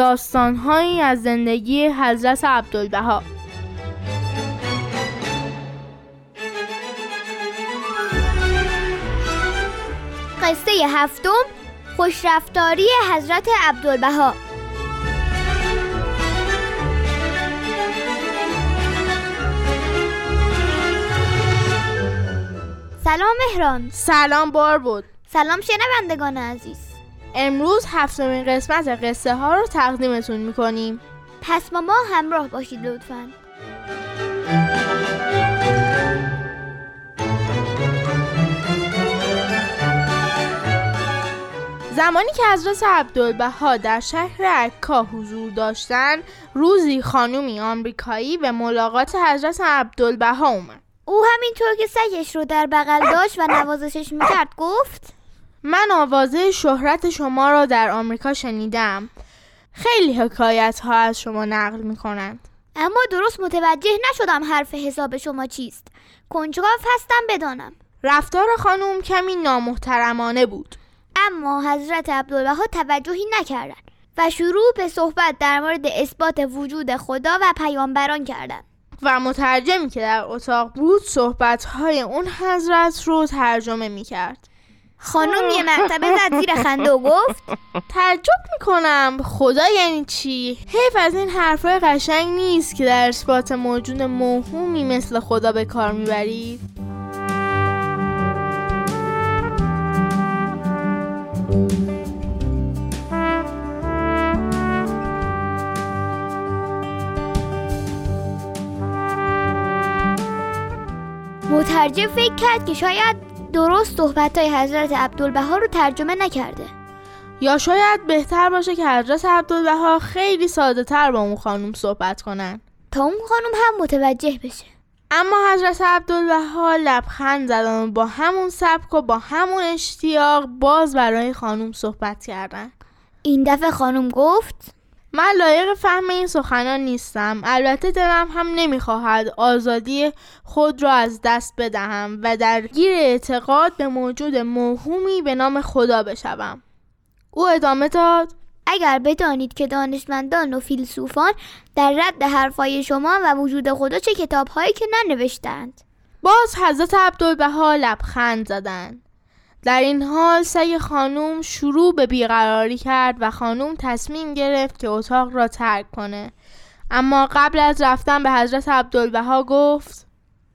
داستانهایی از زندگی حضرت عبدالبها. قصه هفتم خوشرفتاری حضرت عبدالبها. سلام مهران. سلام بار بود. سلام شنوندگان عزیز. امروز هفتمین قسمت قصه ها رو تقدیمتون می‌کنیم. پس با ما همراه باشید لطفا. زمانی که حضرت عبدالبها در شهر عکا حضور داشتند روزی خانومی آمریکایی به ملاقات حضرت عبدالبها اومد. او همینطور که سگش رو در بغل داشت و نوازشش می‌کرد گفت من آوازه شهرت شما را در آمریکا شنیدم. خیلی حکایت ها از شما نقل می کنند اما درست متوجه نشدم حرف حساب شما چیست. کنجکاو هستم بدانم. رفتار خانم کمی نامحترمانه بود. اما حضرت عبدالبها توجهی نکردند و شروع به صحبت در مورد اثبات وجود خدا و پیامبران کردند. و مترجمی که در اتاق بود صحبت های اون حضرت رو ترجمه می کرد خانم یه مرتبه زد زیر خنده و گفت تعجب می‌کنم خدا یعنی چی؟ حیف از این حرفای قشنگ نیست که در اثبات موجود موهومی مثل خدا به کار می‌برید مترجم فکر کرد که شاید درست صحبت های حضرت عبدالبها رو ترجمه نکرده. یا شاید بهتر باشه که حضرت عبدالبها خیلی ساده تر با اون خانم صحبت کنن. تا اون خانم هم متوجه بشه. اما حضرت عبدالبها لبخند زدن و با همون سبک و با همون اشتیاق باز برای خانم صحبت کردن. این دفعه خانم گفت من لایق فهم این سخنان نیستم. البته دلم هم نمی‌خواهد آزادی خود را از دست بدهم و در گیر اعتقاد به موجود موهومی به نام خدا بشوم. او ادامه داد. اگر بدانید که دانشمندان و فیلسوفان در رد حرفای شما و وجود خدا چه کتابهایی که ننوشتند باز حضرت عبدالبها لبخند زدند. در این حال سگ خانوم شروع به بیقراری کرد و خانوم تصمیم گرفت که اتاق را ترک کنه. اما قبل از رفتن به حضرت عبدالبها گفت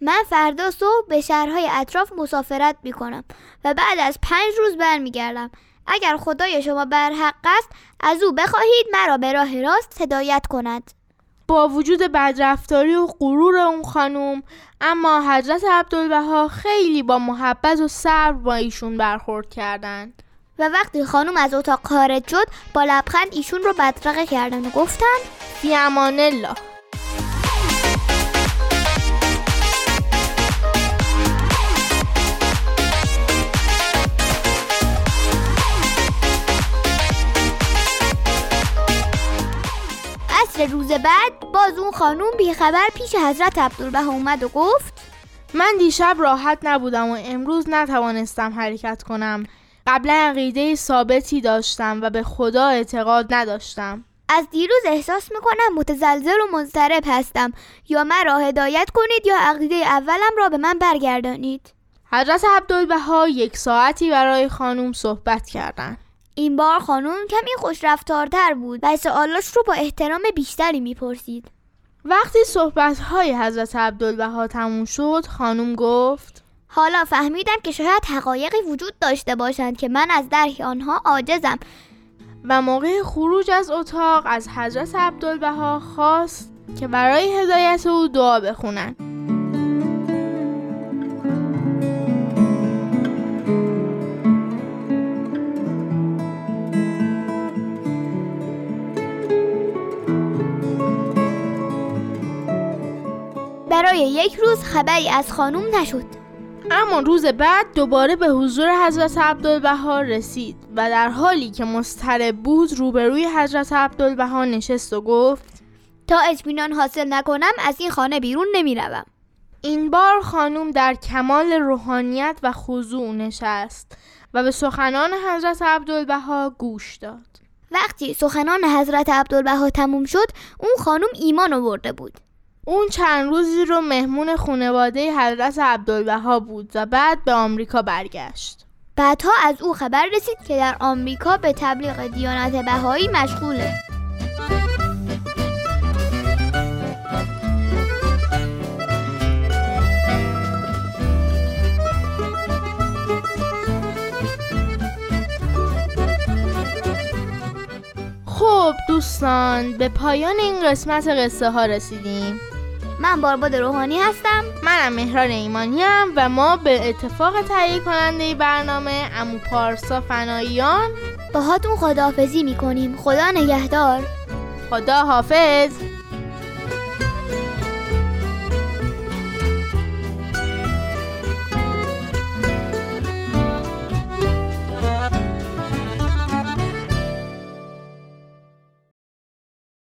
من فردا صبح به شهرهای اطراف مسافرت می کنم و بعد از پنج روز برمیگردم. اگر خدای شما برحق است از او بخواهید مرا به راه راست هدایت کند. با وجود بدرفتاری و غرور اون خانوم اما حضرت عبدالبها خیلی با محبت و صبر با ایشون برخورد کردند. و وقتی خانوم از اتاق خارج شد با لبخند ایشون رو بدرقه کردن و گفتن فی امان الله. روز بعد باز اون خانوم بیخبر پیش حضرت عبدالبه اومد و گفت من دیشب راحت نبودم و امروز نتوانستم حرکت کنم. قبلا عقیده ثابتی داشتم و به خدا اعتقاد نداشتم. از دیروز احساس می‌کنم متزلزل و مضطرب هستم. یا مرا هدایت کنید یا عقیده اولم را به من برگردانید. حضرت عبدالبها یک ساعتی برای خانوم صحبت کردند. این بار خانم کمی خوش رفتارتر بود و سوالاش رو با احترام بیشتری می‌پرسید. وقتی صحبت های حضرت عبدالبها تموم شد خانم گفت حالا فهمیدم که شاید حقایقی وجود داشته باشند که من از درک آنها عاجزم. و موقع خروج از اتاق از حضرت عبدالبها خواست که برای هدایت او دعا بخونند. یک روز خبری از خانوم نشد. اما روز بعد دوباره به حضور حضرت عبدالبها رسید و در حالی که مضطرب بود روبروی حضرت عبدالبها نشست و گفت تا اطمینان حاصل نکنم از این خانه بیرون نمی‌روم. این بار خانوم در کمال روحانیت و خضوع نشست و به سخنان حضرت عبدالبها گوش داد. وقتی سخنان حضرت عبدالبها تموم شد اون خانم ایمان آورده بود. اون چند روزی رو مهمون خانواده حضرت عبدالبها بود و بعد به آمریکا برگشت. بعدها از او خبر رسید که در آمریکا به تبلیغ دیانت بهایی مشغوله. خب دوستان به پایان این قسمت قصه ها رسیدیم. من بارباد روحانی هستم. منم مهران ایمانیم و ما به اتفاق تهیه کننده برنامه امو پارسا فناییان باهاتون خداحافظی می‌کنیم. خدا نگهدار. خدا حافظ